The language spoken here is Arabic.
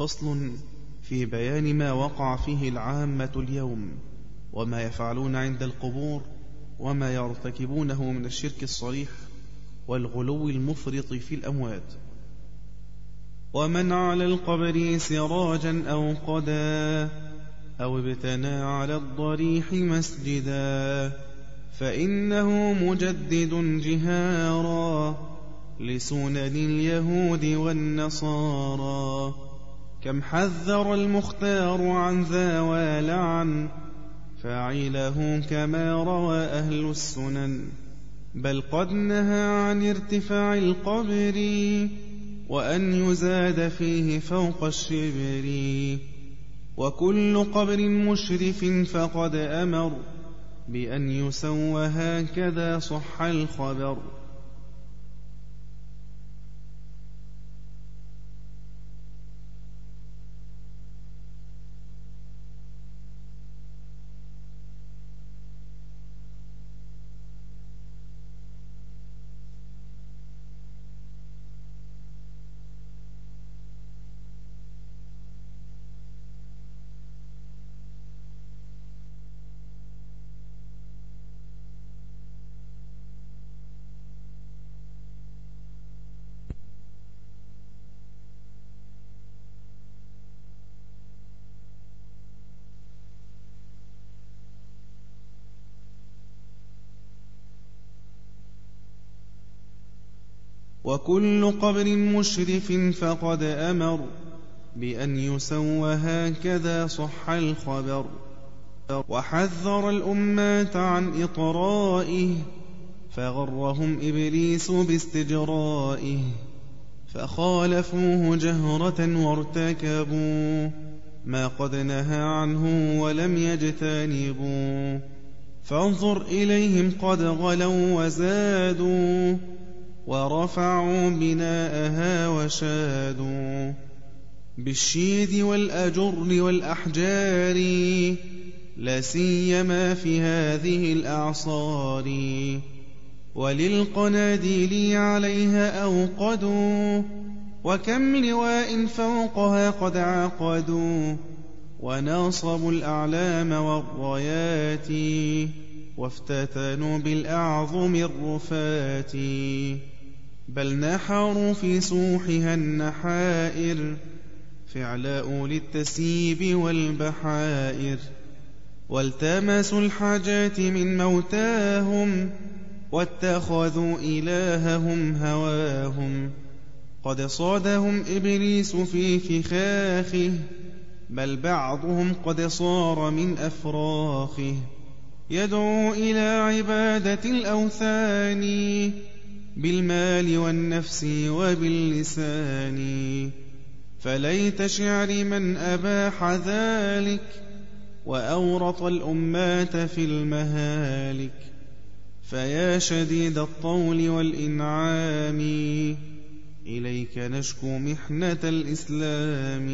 فصل في بيان ما وقع فيه العامة اليوم وما يفعلون عند القبور وما يرتكبونه من الشرك الصريح والغلو المفرط في الأموات. ومن على القبر سراجا أو قدا أو ابتنى على الضريح مسجدا فإنه مجدد جهارا لسنن اليهود والنصارى. كم حذر المختار عن ذا والعن فاعله كما روى أهل السنن بل قد نهى عن ارتفاع القبر وأن يزاد فيه فوق الشبر. وكل قبر مشرف فقد أمر بأن يسوى هكذا صح الخبر. وكل قبر مشرف فقد أمر بأن يسوى هكذا صح الخبر. وحذر الأمات عن إطرائه فغرهم إبليس باستجرائه فخالفوه جهرة وارتكبوا ما قد نهى عنه ولم يجتنبوا. فانظر إليهم قد غلوا وزادوا. ورفعوا بناءها وشادوا بالشيد والأجر والأحجار لا سيما في هذه الأعصار. وللقناديل عليها أوقدوا وكم لواء فوقها قد عقدوا. وناصبوا الأعلام والرايات وافتتنوا بالأعظم الرفات. بل نحروا في سوحها النحائر فعلاء للتسييب والبحائر. والتمسوا الحاجات من موتاهم واتخذوا إلههم هواهم. قد صادهم إبليس في فخاخه بل بعضهم قد صار من أفراخه. يدعو إلى عبادة الأوثان. بالمال والنفس وباللسان فليت شعر من أباح ذلك وأورط الأمات في المهالك فيا شديد الطول والإنعام إليك نشكو محنة الإسلام.